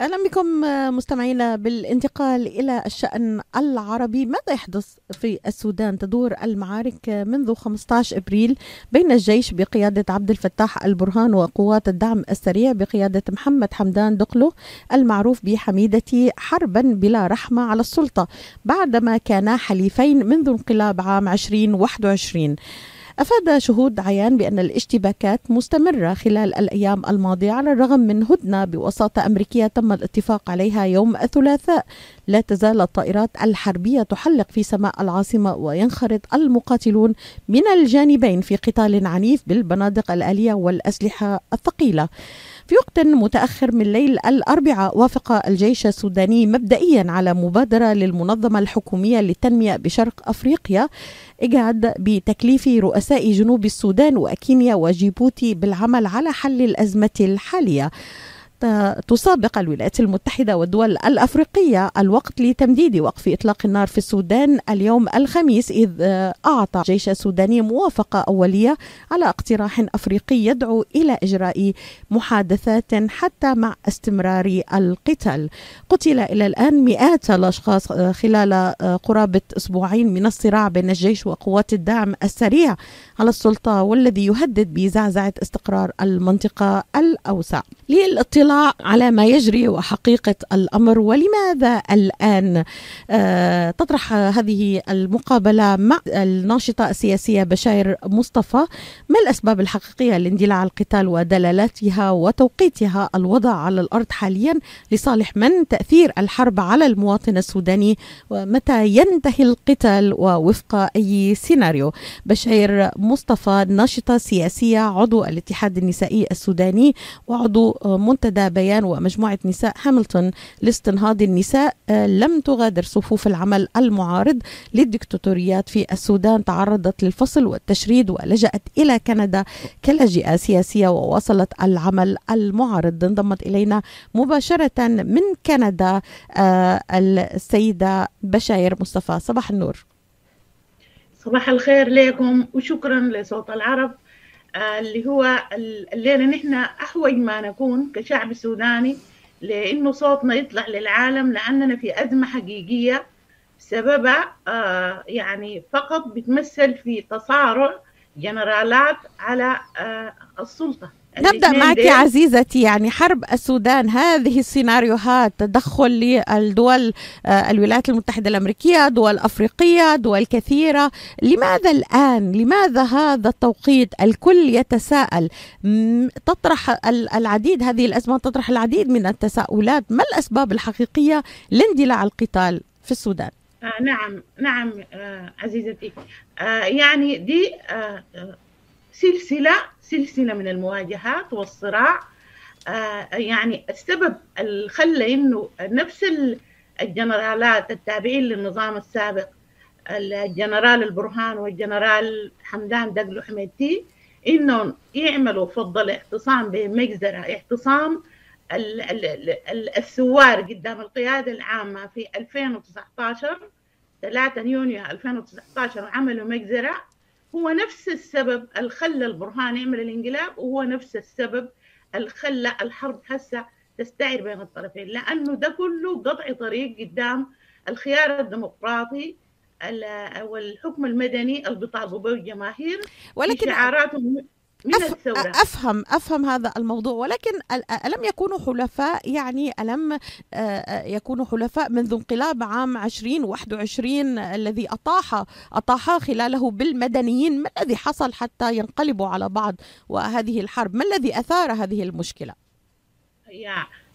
أهلا بكم مستمعينا بالانتقال إلى الشأن العربي. ماذا يحدث في السودان؟ تدور المعارك منذ 15 إبريل بين الجيش بقيادة عبد الفتاح البرهان وقوات الدعم السريع بقيادة محمد حمدان دقلو المعروف بحميدة حربا بلا رحمة على السلطة بعدما كانا حليفين منذ انقلاب عام 2021 أفاد شهود عيان بأن الاشتباكات مستمرة خلال الأيام الماضية على الرغم من هدنة بوساطة أمريكية تم الاتفاق عليها يوم الثلاثاء. لا تزال الطائرات الحربية تحلق في سماء العاصمة وينخرط المقاتلون من الجانبين في قتال عنيف بالبنادق الآلية والأسلحة الثقيلة. في وقت متأخر من ليل الأربعاء وافق الجيش السوداني مبدئيا على مبادرة للمنظمة الحكومية للتنمية بشرق أفريقيا إجاد بتكليف رؤساء جنوب السودان وكينيا وجيبوتي بالعمل على حل الأزمة الحالية. تسابق الولايات المتحدة والدول الأفريقية الوقت لتمديد وقف إطلاق النار في السودان اليوم الخميس إذ أعطى الجيش السوداني موافقة أولية على اقتراح أفريقي يدعو إلى إجراء محادثات حتى مع استمرار القتال. قتل إلى الآن مئات الأشخاص خلال قرابة أسبوعين من الصراع بين الجيش وقوات الدعم السريع على السلطة والذي يهدد بزعزعة استقرار المنطقة الأوسع. للاطلاع على ما يجري وحقيقة الأمر ولماذا الآن؟ آه تطرح هذه المقابلة مع الناشطة السياسية بشاير مصطفى. ما الأسباب الحقيقية لاندلاع القتال ودلالاتها وتوقيتها الوضع على الأرض حاليا لصالح من؟ تأثير الحرب على المواطن السوداني ومتى ينتهي القتال ووفق أي سيناريو؟ بشاير مصطفى ناشطة سياسية عضو الاتحاد النسائي السوداني وعضو منتدى بيان ومجموعة نساء هاملتون لاستنهاض النساء لم تغادر صفوف العمل المعارض للدكتاتوريات في السودان تعرضت للفصل والتشريد ولجأت إلى كندا كلاجئة سياسية وواصلت العمل المعارض. انضمت إلينا مباشرة من كندا السيدة بشاير مصطفى. صباح النور. صباح الخير لكم وشكرا لصوت العرب. اللي هو الليلة نحن أحوج ما نكون كشعب سوداني لأنه صوتنا يطلع للعالم لأننا في أزمة حقيقية سببها آه يعني فقط بتمثل في تصارع جنرالات على آه نبدأ معك يا عزيزتي يعني حرب السودان هذه السيناريوهات تدخل للدول الولايات المتحدة الأمريكية دول أفريقية دول كثيرة. لماذا الآن؟ لماذا هذا التوقيت؟ الكل يتساءل. تطرح العديد هذه الأزمة تطرح العديد من التساؤلات. ما الأسباب الحقيقية لاندلاع القتال في السودان؟ آه نعم نعم آه عزيزتي. آه يعني دي آه سلسلة سلسلة من المواجهات والصراع. آه يعني السبب اللي خلى إنه نفس الجنرالات التابعين للنظام السابق الجنرال البرهان والجنرال حمدان دقلو حميدتي إنهم يعملوا فضل اعتصام بمجزرة اعتصام ال ال ال الثوار قدام القيادة العامة في 2019 3 يونيو 2019 وعملوا مجزرة. هو نفس السبب اللي خلى البرهان يعمل الانقلاب وهو نفس السبب اللي خلى الحرب هسه تستعر بين الطرفين لأنه ده كله قطع طريق قدام الخيار الديمقراطي والحكم المدني اللي بيطالبوا به الجماهير ولكن شعاراتهم من أف... الثورة أفهم أفهم هذا الموضوع ولكن ألم يكونوا حلفاء؟ يعني ألم يكونوا حلفاء منذ انقلاب عام 2021 الذي أطاح أطاح خلاله بالمدنيين؟ ما الذي حصل حتى ينقلبوا على بعض وهذه الحرب؟ ما الذي أثار هذه المشكلة؟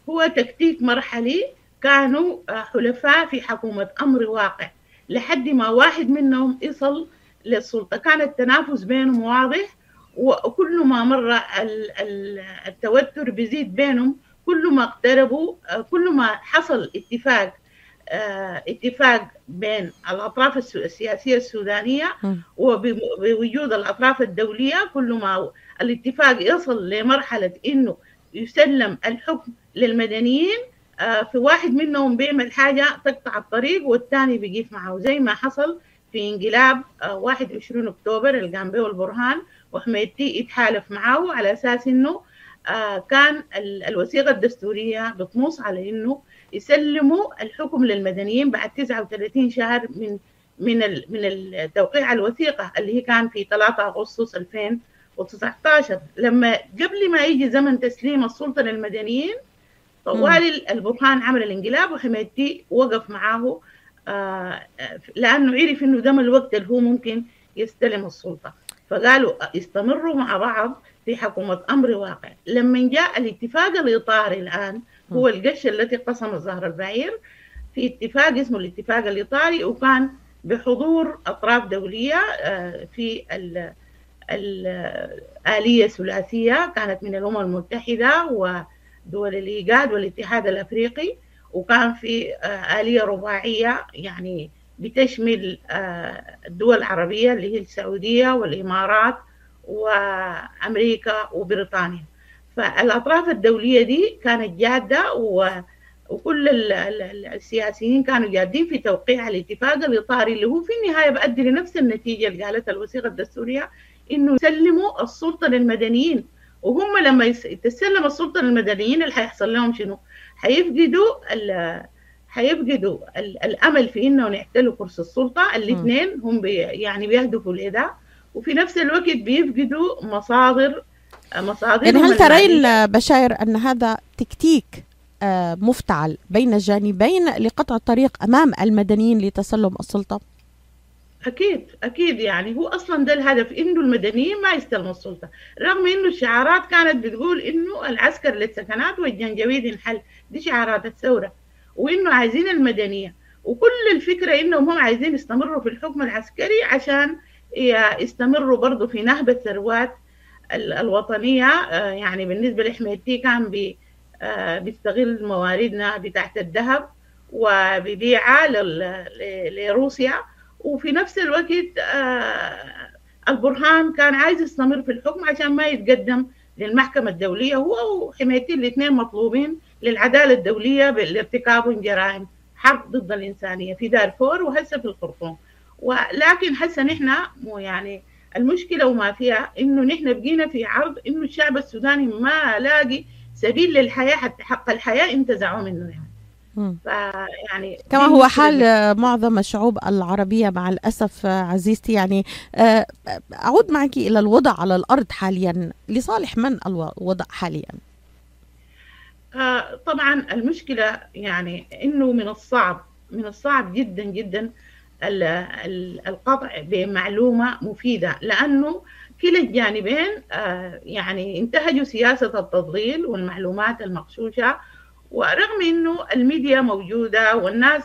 هو تكتيك مرحلي كانوا حلفاء في حكومة أمر واقع لحد ما واحد منهم يصل للسلطة. كان التنافس بينهم واضح وكل ما مر التوتر بيزيد بينهم كل ما اقتربوا كل ما حصل اتفاق اتفاق بين الأطراف السياسية السودانية وبوجود الأطراف الدولية كل ما الاتفاق يصل لمرحلة إنه يسلم الحكم للمدنيين في واحد منهم بيعمل حاجة تقطع الطريق والثاني بيقيف معه. زي ما حصل في انقلاب 21 اكتوبر اللي قام به البرهان وحميدتي يتحالف معه على أساس إنه كان الوثيقة الدستورية بتنص على إنه يسلموا الحكم للمدنيين بعد 39 شهر من من من التوقيع الوثيقة اللي هي كان في 3 أغسطس 2019 لما قبل ما يجي زمن تسليم السلطة للمدنيين طوال البرهان عمل الانقلاب وحميدتي وقف معاه آه لأنه عرف إنه ده الوقت اللي هو ممكن يستلم السلطة. فقالوا يستمروا مع بعض في حكومة أمر واقع. لما جاء الاتفاق الإطاري الآن هو القش التي قسم الزهر البعير في اتفاق اسمه الاتفاق الإطاري وكان بحضور أطراف دولية في الآلية الثلاثية كانت من الأمم المتحدة ودول الإيجاد والاتحاد الأفريقي. وكان في آلية رباعية يعني بتشمل الدول العربية اللي هي السعودية والإمارات وأمريكا وبريطانيا فالأطراف الدولية دي كانت جادة وكل السياسيين كانوا جادين في توقيع الاتفاق الإطاري اللي هو في النهاية بأدي لنفس النتيجة اللي قالتها الوثيقة الدستورية إنه يسلموا السلطة للمدنيين وهم لما تسلم السلطة للمدنيين اللي حيحصل لهم شنو؟ حيفقدوا حيفقدوا الأمل في إنهم يحتلوا كرسي السلطة. الاثنين هم بي يعني بيهدفوا لده وفي نفس الوقت بيفقدوا مصادر مصادر يعني هل ترين بشاير أن هذا تكتيك مفتعل بين الجانبين لقطع الطريق أمام المدنيين لتسلم السلطة؟ أكيد أكيد يعني هو أصلا ده الهدف إنه المدنيين ما يستلموا السلطة، رغم إنه الشعارات كانت بتقول إنه العسكر للسكنات والجنجويد انحل، دي شعارات الثورة، وإنه عايزين المدنية، وكل الفكرة إنهم هم عايزين يستمروا في الحكم العسكري عشان يستمروا برضه في نهب الثروات الوطنية يعني بالنسبة لحميدتي كان بي بيستغل مواردنا بتاعت الذهب وبيبيعها لروسيا وفي نفس الوقت البرهان كان عايز يستمر في الحكم عشان ما يتقدم للمحكمة الدولية. هو وحمايتي الاثنين مطلوبين للعدالة الدولية لارتكاب جرائم حرب ضد الإنسانية في دارفور وهسه في الخرطوم. ولكن هسه نحن يعني المشكلة وما فيها إنه نحن بقينا في عرض إنه الشعب السوداني ما لاقي سبيل للحياة حتى حق الحياة انتزعوا منه يعني. فيعني كما هو حال معظم الشعوب العربية مع الأسف عزيزتي يعني أعود معك إلى الوضع على الأرض حاليا. لصالح من الوضع حاليا؟ طبعا المشكلة يعني أنه من الصعب من الصعب جدا جدا القطع بمعلومة مفيدة. لأنه كلا الجانبين يعني انتهجوا سياسة التضليل والمعلومات المغشوشة ورغم إنه الميديا موجودة والناس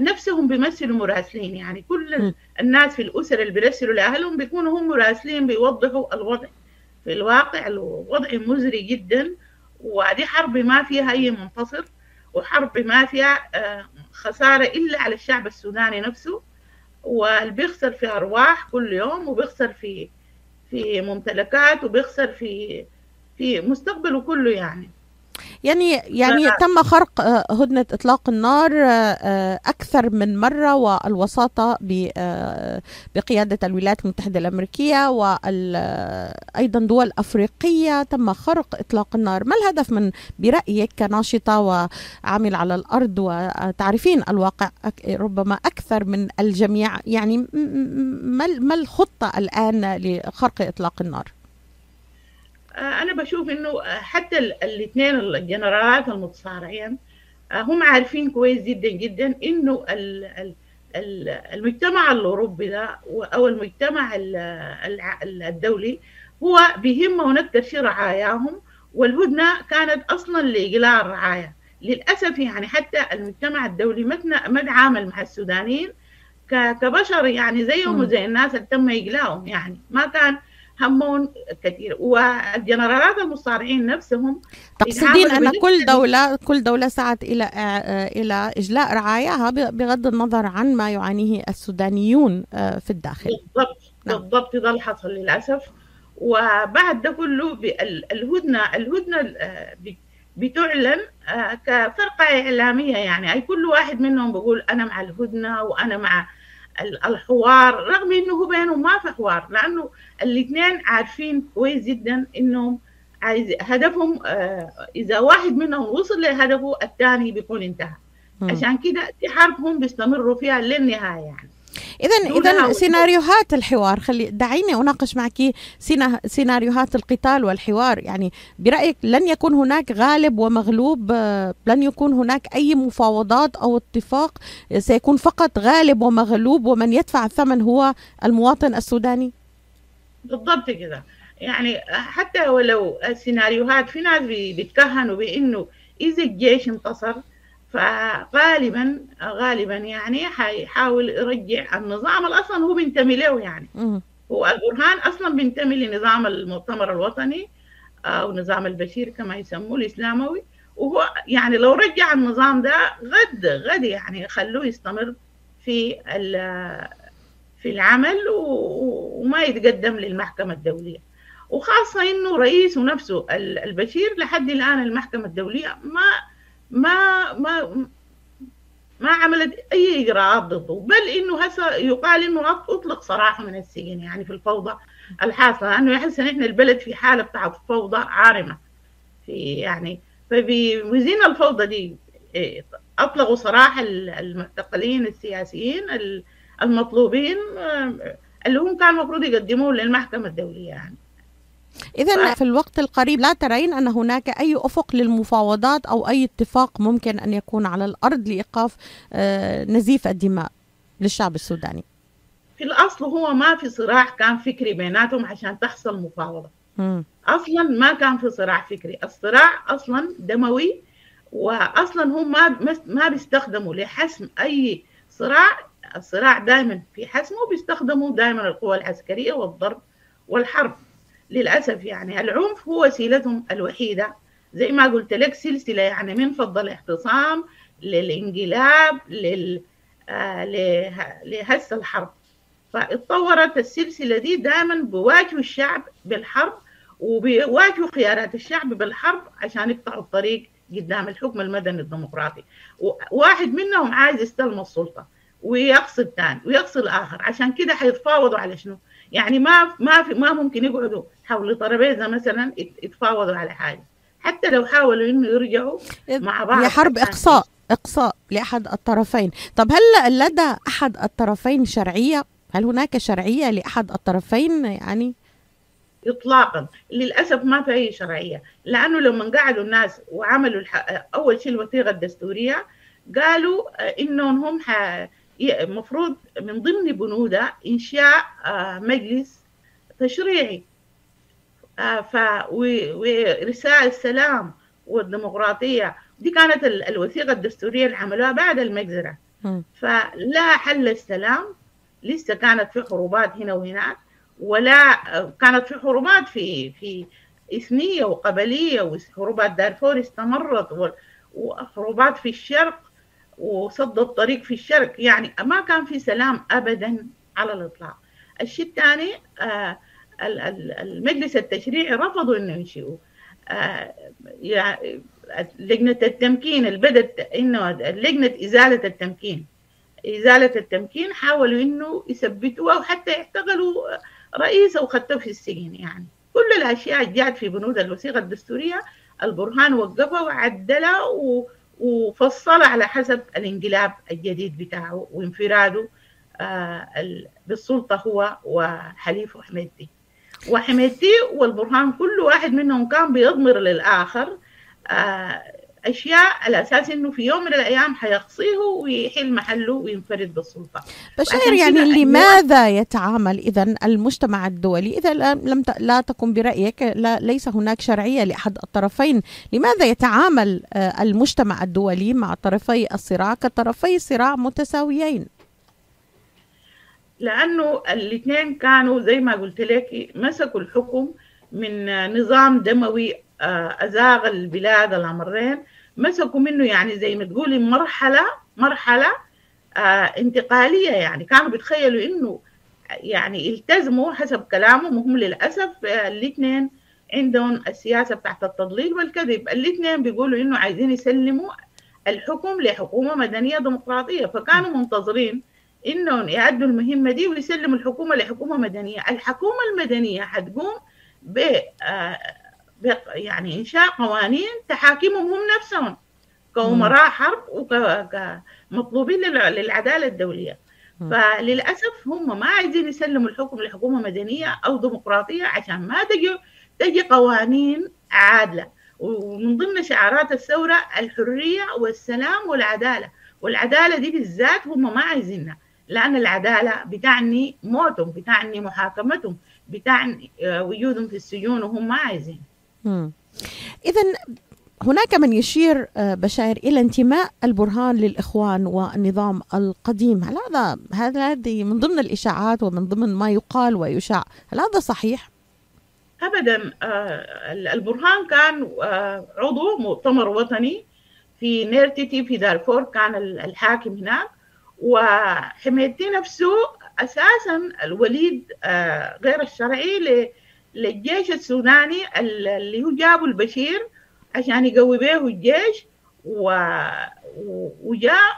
نفسهم بيمثلوا مراسلين يعني كل الناس في الأسر اللي بيرسلوا لأهلهم بيكونوا هم مراسلين بيوضحوا الوضع في الواقع الوضع مزري جدا ودي حرب ما فيها أي منتصر وحرب ما فيها خسارة إلا على الشعب السوداني نفسه واللي بيخسر في أرواح كل يوم وبيخسر في في ممتلكات وبيخسر في في مستقبله كله يعني. يعني يعني تم خرق هدنة إطلاق النار أكثر من مرة والوساطة بقيادة الولايات المتحدة الأمريكية وأيضا دول أفريقية تم خرق إطلاق النار. ما الهدف من برأيك كناشطة وعامل على الأرض وتعرفين الواقع ربما أكثر من الجميع؟ يعني ما الخطة الآن لخرق إطلاق النار؟ أنا بشوف إنه حتى الاثنين الجنرالات المتصارعين هم عارفين كويس جدا جدا إنه المجتمع الأوروبي ده أو المجتمع الدولي هو بيهمه نكتر شي رعاياهم والهدنة كانت أصلا لاقلاع الرعايه للأسف يعني حتى المجتمع الدولي ما تعامل مع السودانيين كبشر يعني زيهم وزي الناس اللي تم اقلاعهم يعني. ما كان همهم كثير. والجنرالات المصارعين نفسهم تقصدين أن كل دولة كل دولة سعت إلى إلى إجلاء رعاياها بغض النظر عن ما يعانيه السودانيون في الداخل. بالضبط نعم. بالضبط ده اللي حصل للأسف. وبعد ده كله الهدنة الهدنة بتعلن كفرقة إعلامية يعني. أي كل واحد منهم بيقول أنا مع الهدنة وأنا مع الحوار رغم إنه بينهم ما في حوار لأنه الاثنين عارفين كويس جدا إنهم عايز هدفهم إذا واحد منهم وصل لهدفه الثاني بيكون انتهى. عشان كده دي حربهم بيستمروا فيها للنهاية يعني. اذا اذا سيناريوهات الحوار. خلي دعيني أناقش معك سيناريوهات القتال والحوار. يعني برأيك لن يكون هناك غالب ومغلوب لن يكون هناك أي مفاوضات أو اتفاق. سيكون فقط غالب ومغلوب ومن يدفع الثمن هو المواطن السوداني؟ بالضبط كده. يعني حتى ولو السيناريوهات في ناس بيتكهنوا بإنه إذا الجيش انتصر فغالبا غالبا يعني حيحاول يرجع النظام اللي أصلا هو بينتمي له يعني. هو البرهان أصلا بينتمي لنظام المؤتمر الوطني أو نظام البشير كما يسموه الإسلاموي. وهو يعني لو رجع النظام ده غد غد يعني خلوه يستمر في في العمل وما يتقدم للمحكمة الدولية. وخاصة إنه رئيسه نفسه البشير لحد الآن المحكمة الدولية ما ما ما ما عملت أي إجراءات ضده بل إنه هسه يقال إنه أطلق صراحة من السجن يعني في الفوضى الحاصلة لأنه يحس إن إحنا البلد في حالة بتاعت فوضى عارمة. في يعني فبوزين الفوضى دي إيه، أطلقوا سراح المعتقلين السياسيين المطلوبين آه، اللي هم كانوا المفروض يقدموه للمحكمة الدولية يعني. إذا في الوقت القريب لا ترين أن هناك أي أفق للمفاوضات أو أي اتفاق ممكن أن يكون على الأرض لإيقاف آه، نزيف الدماء للشعب السوداني. في الأصل هو ما في صراع كان فكري بيناتهم عشان تحصل مفاوضة. م. أصلا ما كان في صراع فكري. الصراع أصلا دموي وأصلا هم ما ما بيستخدموا لحسم أي صراع. الصراع دائما في حسمه بيستخدموا دائما القوى العسكرية والضرب والحرب. للأسف يعني. العنف هو وسيلتهم الوحيدة. زي ما قلت لك سلسلة يعني من فض الاعتصام للانقلاب لل آه لهس الحرب. فاتطورت السلسلة دي دائما بواجهوا الشعب بالحرب وبيواجهوا خيارات الشعب بالحرب عشان يقطعوا الطريق قدام الحكم المدني الديمقراطي. واحد منهم عايز يستلم السلطة ويقصد ثاني ويقصد الآخر عشان كده حيتفاوضوا على شنو؟ يعني ما ما في ما ممكن يقعدوا حول ترابيزه مثلا يتفاوضوا على حاجة. حتى لو حاولوا إنه يرجعوا مع بعض هي حرب اقصاء إقصاء لأحد الطرفين. طب هل لدى أحد الطرفين شرعية؟ هل هناك شرعية لأحد الطرفين يعني؟ اطلاقا. للأسف ما في أي شرعية. لأنه لما قعدوا الناس وعملوا أول شيء الوثيقة الدستورية قالوا إنهم هم المفروض من ضمن بنودها إنشاء آه، مجلس تشريعي. آه، ف ورسائل السلام والديمقراطية. دي كانت الوثيقة الدستورية اللي عملوها بعد المجزرة. فلا حل السلام لسه كانت في حروبات هنا وهناك. ولا كانت في حروبات في في إثنية وقبلية وحروبات دارفور استمرت وحروبات في الشرق. وصد الطريق في الشرق يعني ما كان في سلام ابدا على الإطلاق. الشيء الثاني آه المجلس التشريعي رفضوا إنه ينشئوا. آه لجنة التمكين اللي بدت إنه لجنة إزالة التمكين. إزالة التمكين حاولوا إنه يثبتوها وحتى يعتقلوا رئيسه وخدته في السجن يعني. كل الأشياء جات في بنود الوثيقة الدستورية. البرهان وقفها وعدلها و وفصل على حسب الانقلاب الجديد بتاعه وانفراده آه بالسلطة هو وحليفه حميدتي وحميدتي والبرهان كل واحد منهم كان بيضمر للآخر آه اشياء على أساس إنه في يوم من الأيام حيقصيه ويحل محله وينفرد بالسلطة. بشير يعني لماذا يتعامل إذا المجتمع الدولي؟ إذا لم لا تكن برأيك لا ليس هناك شرعية لأحد الطرفين. لماذا يتعامل آه، المجتمع الدولي مع طرفي الصراع كطرفي صراع متساويين؟ لأنه الاثنين كانوا زي ما قلت لك مسكوا الحكم من نظام دموي آه، أزاغ البلاد الأمرين. مسكوا منه يعني زي ما تقولي مرحلة مرحلة آه انتقالية يعني. كانوا بيتخيلوا إنه يعني التزموا حسب كلامهم وهم للأسف آه الاثنين عندهم السياسة بتاعت التضليل والكذب. الاثنين بيقولوا إنه عايزين يسلموا الحكم لحكومة مدنية ديمقراطية. فكانوا منتظرين إنهم يأدوا المهمة دي ويسلموا الحكومة لحكومة مدنية. الحكومة المدنية حتقوم ب آه يعني إنشاء قوانين تحاكمهم هم نفسهم كأمراء حرب وكمطلوبين للعدالة الدولية. فللأسف هم ما عايزين يسلموا الحكم لحكومة مدنية أو ديمقراطية عشان ما تجي تجي قوانين عادلة. ومن ضمن شعارات الثورة الحرية والسلام والعدالة. والعدالة دي بالذات هم ما عايزينها لأن العدالة بتعني موتهم بتعني محاكمتهم. بتعني آه، وجودهم في السجون وهم ما عايزين. إذا هناك من يشير آه، بشائر إلى انتماء البرهان للإخوان والنظام القديم، هل هذا هذا هذه من ضمن الإشاعات ومن ضمن ما يقال ويشاع، هل هذا صحيح؟ ابدا آه، البرهان كان عضو مؤتمر وطني في نيرتيتي في دارفور كان الحاكم هناك وحميتي نفسه أساسا الوليد آه، غير الشرعي للجيش السوداني اللي هو جابوا البشير عشان يقوي به الجيش وجاء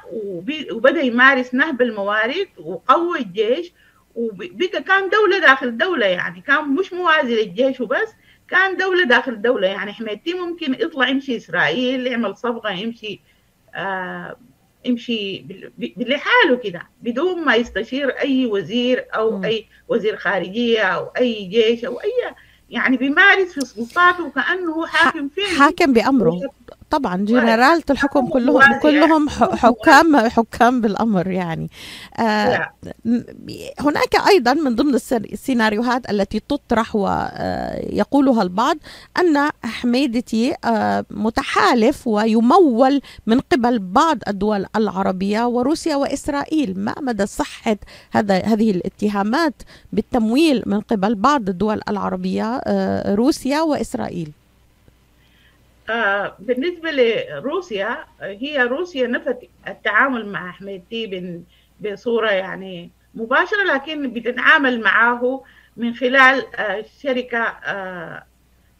وبدأ يمارس نهب الموارد وقوى الجيش وبقى كان دولة داخل دولة يعني كان مش موازي للجيش وبس كان دولة داخل دولة يعني. حميتي ممكن يطلع يمشي إسرائيل يعمل صفقة يمشي آه يمشي لحاله كده بدون ما يستشير أي وزير أو م. أي وزير خارجية أو أي جيش أو أي يعني بيمارس في سلطاته كانه حاكم فيه حاكم بأمره طبعا جنرالة الحكم كلهم كلهم حكام حكام بالأمر يعني. آه هناك أيضا من ضمن السيناريوهات التي تطرح ويقولها البعض أن حميدتي آه متحالف ويمول من قبل بعض الدول العربية وروسيا وإسرائيل. ما مدى صحة هذا هذه الاتهامات بالتمويل من قبل بعض الدول العربية آه روسيا وإسرائيل؟ آه بالنسبة لروسيا هي روسيا نفت التعامل مع أحمد تي بصورة يعني مباشرة لكن بتتعامل معه من خلال آه شركة آه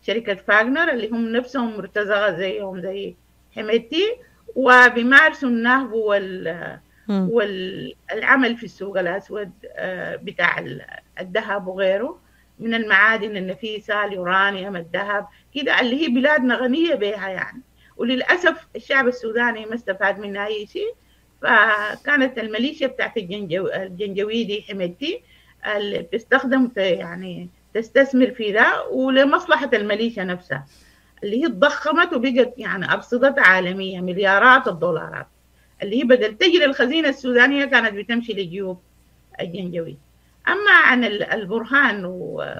شركة فاغنر اللي هم نفسهم مرتزقة زيهم زي حميتي وبيمارسوا النهب وال والعمل في السوق الأسود آه، بتاع الذهب وغيره. من المعادن النفيسة اليورانيوم الذهب كده اللي هي بلادنا غنية بها يعني. وللأسف الشعب السوداني ما استفاد منها أي شيء. فكانت الميليشيا بتاعت الجنجو الجنجويدي حمدتي اللي بتستخدم يعني تستثمر في ده ولمصلحة الميليشيا نفسها. اللي هي تضخمت وبقت يعني أبسطت عالمية مليارات الدولارات. اللي هي بدل تجري الخزينة السودانية كانت بتمشي لجيوب الجنجويد أما عن البرهان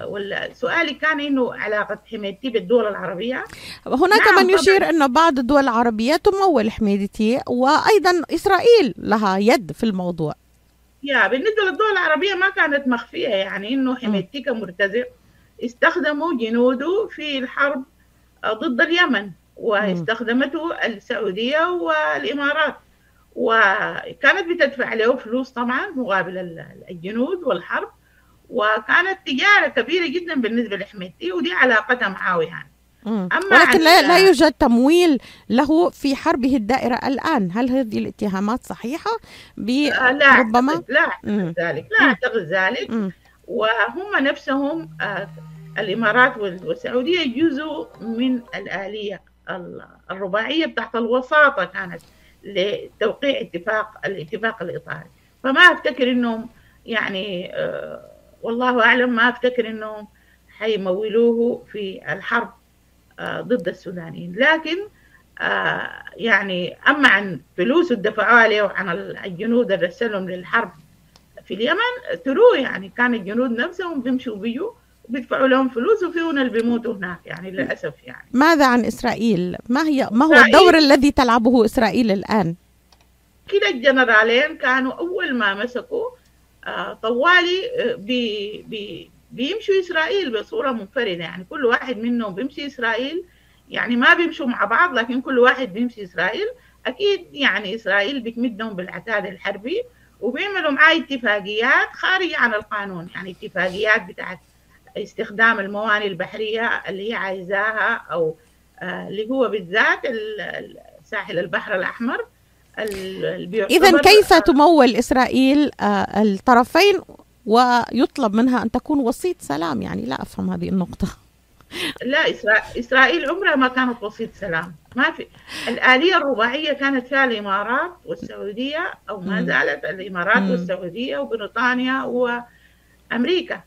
والسؤالي كان إنه علاقة حميدتي بالدول العربية. هناك نعم من يشير انه بعض الدول العربية تمول حميدتي وأيضا إسرائيل لها يد في الموضوع. يا بالنسبة للدول العربية ما كانت مخفية يعني إنه حميدتي كمرتزق استخدموا جنوده في الحرب ضد اليمن واستخدمته السعودية والإمارات. وكانت بتدفع له فلوس طبعا مقابل الجنود والحرب وكانت تجارة كبيرة جدا بالنسبة لحميدتي ودي علاقتها معاه يعني. أما ولكن لا, لا يوجد تمويل له في حربه الدائرة الآن. هل هذه الاتهامات صحيحة؟ آه، لا ربما؟ لا أعتقد ذلك لا أعتقد ذلك. وهم نفسهم آه، الإمارات والسعودية جزء من الآلية الرباعية بتاعت الوساطة كانت. لتوقيع اتفاق الاتفاق الاطاري فما أفتكر إنهم يعني آه والله أعلم ما أفتكر إنهم حيمولوه في الحرب آه ضد السودانيين. لكن آه يعني أما عن فلوس دفعوها عليه وعن الجنود اللي للحرب في اليمن ترو يعني كان الجنود نفسهم بيمشوا بيجوا بيدفعوا لهم فلوس وفيهم اللي بيموتوا هناك يعني للأسف يعني ماذا عن إسرائيل؟ ما هي ما هو الدور الذي تلعبه إسرائيل الآن؟ كده الجنرالين كانوا أول ما مسكوا آه طوالي آه بي بي بيمشوا إسرائيل بصورة منفردة يعني كل واحد منهم بيمشي إسرائيل يعني ما بيمشوا مع بعض لكن كل واحد بيمشي إسرائيل أكيد يعني إسرائيل بتمدهم بالعتاد الحربي وبيعملوا معاه اتفاقيات خارجة عن القانون يعني اتفاقيات بتاعت استخدام الموانئ البحرية اللي هي عايزاها أو آه، اللي هو بالذات ساحل البحر الأحمر إذا كيف تمول إسرائيل آه، الطرفين ويطلب منها أن تكون وسيط سلام؟ يعني لا أفهم هذه النقطة. لا إسرائيل عمرها ما كانت وسيط سلام. ما في الآلية الرباعية كانت فيها الإمارات والسعودية أو ما زالت الإمارات والسعودية وبريطانيا وأمريكا.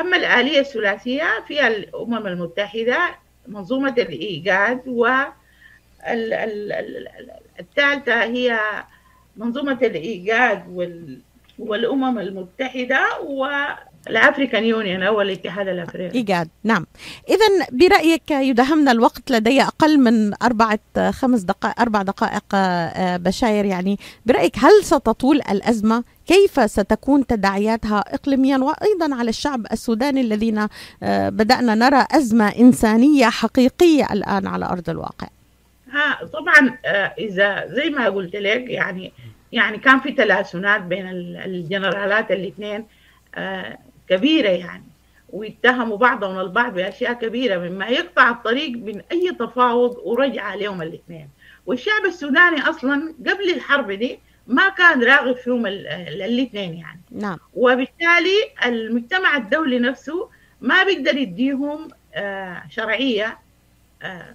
أما الآلية الثلاثية فيها الأمم المتحدة منظومة الإيجاد و الثالثة هي منظومة الإيجاد والأمم المتحدة و الأفريكان يونيون أو الاتحاد الأفريقي. إيجاد نعم. اذا برأيك يدهمنا الوقت لدي أقل من أربعة خمس دقائق أربع دقائق آه، بشاير. يعني برأيك هل ستطول الأزمة؟ كيف ستكون تداعياتها؟ اقليميا وأيضا على الشعب السوداني الذين آه، بدأنا نرى أزمة إنسانية حقيقية الآن على أرض الواقع. ها طبعا آه، إذا زي ما قلت لك يعني يعني كان في تلاسنات بين الجنرالات الاثنين كبيرة يعني ويتهموا بعضهم البعض بأشياء كبيرة مما يقطع الطريق من أي تفاوض ورجعة عليهم الاثنين. والشعب السوداني أصلا قبل الحرب دي ما كان راغب فيهم الاثنين يعني. نعم. وبالتالي المجتمع الدولي نفسه ما بيقدر يديهم آه، شرعية آه،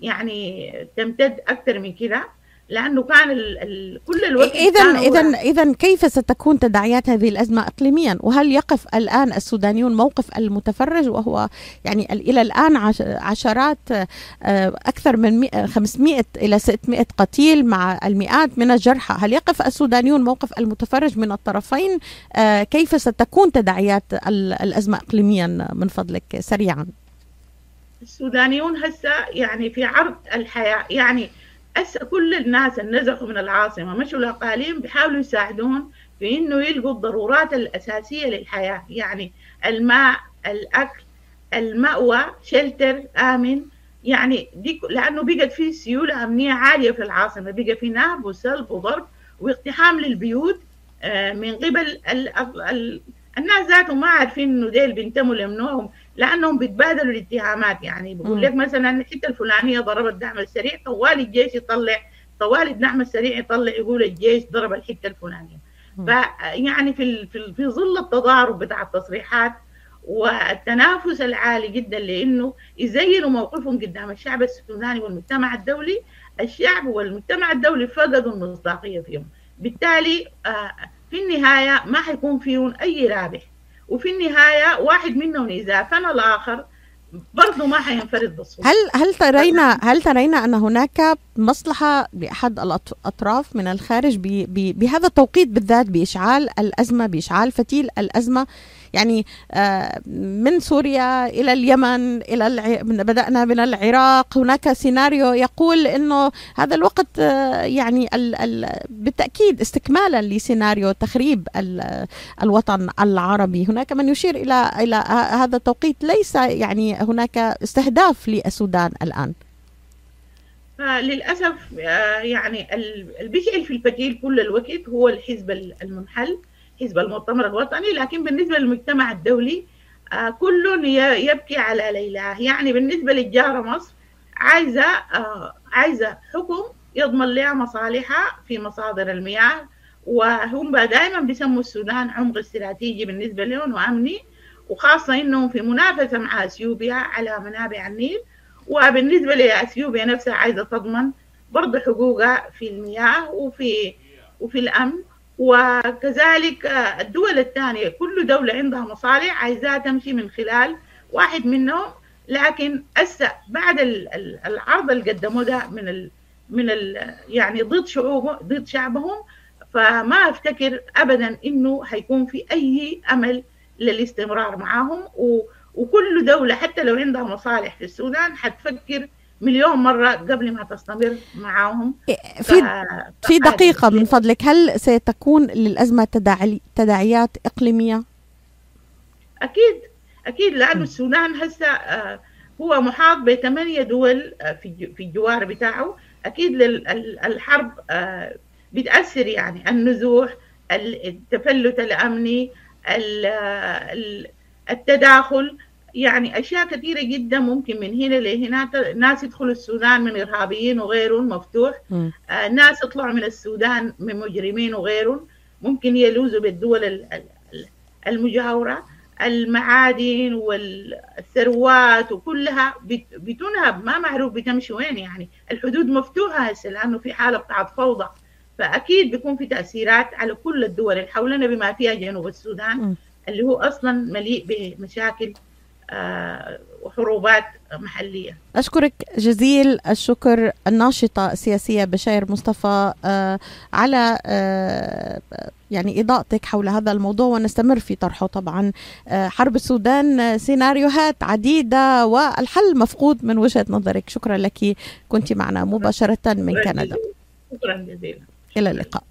يعني تمتد أكثر من كده. لأنه كان ال ال كل الوقت اذا اذا اذا كيف ستكون تداعيات هذه الأزمة اقليميا؟ وهل يقف الآن السودانيون موقف المتفرج وهو يعني إلى الآن عشرات آه، أكثر من 500 إلى 600 قتيل مع المئات من الجرحى. هل يقف السودانيون موقف المتفرج من الطرفين؟ آه، كيف ستكون تداعيات الأزمة اقليميا من فضلك سريعا؟ السودانيون هسه يعني في عرض الحياة يعني هسه كل الناس اللي نزحوا من العاصمة مشوا الأقاليم بيحاولوا يساعدون في إنه يلقوا الضرورات الأساسية للحياة. يعني الماء الأكل المأوى شلتر آمن. يعني دي لأنه بقت في سيولة أمنية عالية في العاصمة. بقى في نهب وسلب وضرب واقتحام للبيوت آه، من قبل الناس ذاتهم ما عارفين إنه ديل بينتموا لمنوهم لأنهم بيتبادلوا الاتهامات. يعني بقول لك مثلا الحتة الفلانية ضربت الدعم السريع طوال الجيش يطلع طوال الدعم السريع يطلع يقول الجيش ضرب الحتة الفلانية. فيعني في في في ظل التضارب بتاع التصريحات والتنافس العالي جدا لأنه يزينوا موقفهم قدام الشعب السوداني والمجتمع الدولي الشعب والمجتمع الدولي فقدوا المصداقية فيهم. بالتالي آه، في النهاية ما حيكون فيهم أي رابح. وفي النهاية واحد منهم اذا فنى الآخر برضه ما حينفرد بالصوت. هل هل ترينا هل ترينا أن هناك مصلحة لأحد الأطراف من الخارج بهذا التوقيت بالذات بإشعال الأزمة بإشعال فتيل الأزمة يعني آه، من سوريا إلى اليمن إلى الع... بدأنا من العراق. هناك سيناريو يقول إنه هذا الوقت آه، يعني ال... ال... بالتأكيد استكمالا لسيناريو تخريب ال... الوطن العربي. هناك من يشير إلى إلى هذا التوقيت. ليس يعني هناك استهداف للسودان الآن. للاسف آه، يعني اللي بيشعل في الفتيل كل الوقت هو الحزب المنحل. حزب المؤتمر الوطني لكن بالنسبة للمجتمع الدولي آه، كل يبكي على ليلاه يعني بالنسبة للجارة مصر عايزة آه، عايزة حكم يضمن لها مصالحها في مصادر المياه وهم دائما بيسموا السودان عمق استراتيجي بالنسبة لهم وأمني وخاصة إنهم في منافسة مع أثيوبيا على منابع النيل. وبالنسبة لأثيوبيا نفسها عايزة تضمن برضه حقوقها في المياه وفي وفي الأمن. وكذلك الدول الثانية كل دولة عندها مصالح عايزاها تمشي من خلال واحد منهم لكن هسه بعد العرض اللي قدموه ده من ال من ال يعني ضد شعوبه ضد شعبهم فما أفتكر ابدا إنه حيكون في أي أمل للاستمرار معاهم وكل دولة حتى لو عندها مصالح في السودان حتفكر مليون مرة قبل ما تستمر معهم إيه، في في دقيقة من فضلك هل ستكون للأزمة تداعي تداعيات إقليمية؟ أكيد أكيد لأنه السودان هسه آه، هو محاط بثمانية دول آه، في في الجوار بتاعه. أكيد الحرب آه، بتأثر يعني. النزوح التفلت الأمني التداخل يعني أشياء كثيرة جدا ممكن من هنا لهنا. ناس يدخلوا السودان من إرهابيين وغيرهم مفتوح. آه ناس يطلعوا من السودان من مجرمين وغيرهم. ممكن يلوزوا بالدول المجاورة. المعادن والثروات وكلها بتنهب ما معروف بتمشي وين يعني. الحدود مفتوحة هسه لأنه في حالة بتاعت فوضى. فأكيد بيكون في تأثيرات على كل الدول اللي حولنا بما فيها جنوب السودان م. اللي هو أصلا مليء بمشاكل وحروبات محلية. أشكرك جزيل الشكر الناشطة السياسية بشاير مصطفى آه على آه يعني إضاءتك حول هذا الموضوع ونستمر في طرحه طبعا. آه حرب السودان سيناريوهات عديدة والحل مفقود من وجهة نظرك. شكرا لك. كنت معنا مباشرة من كندا. شكرا جزيلا. إلى اللقاء.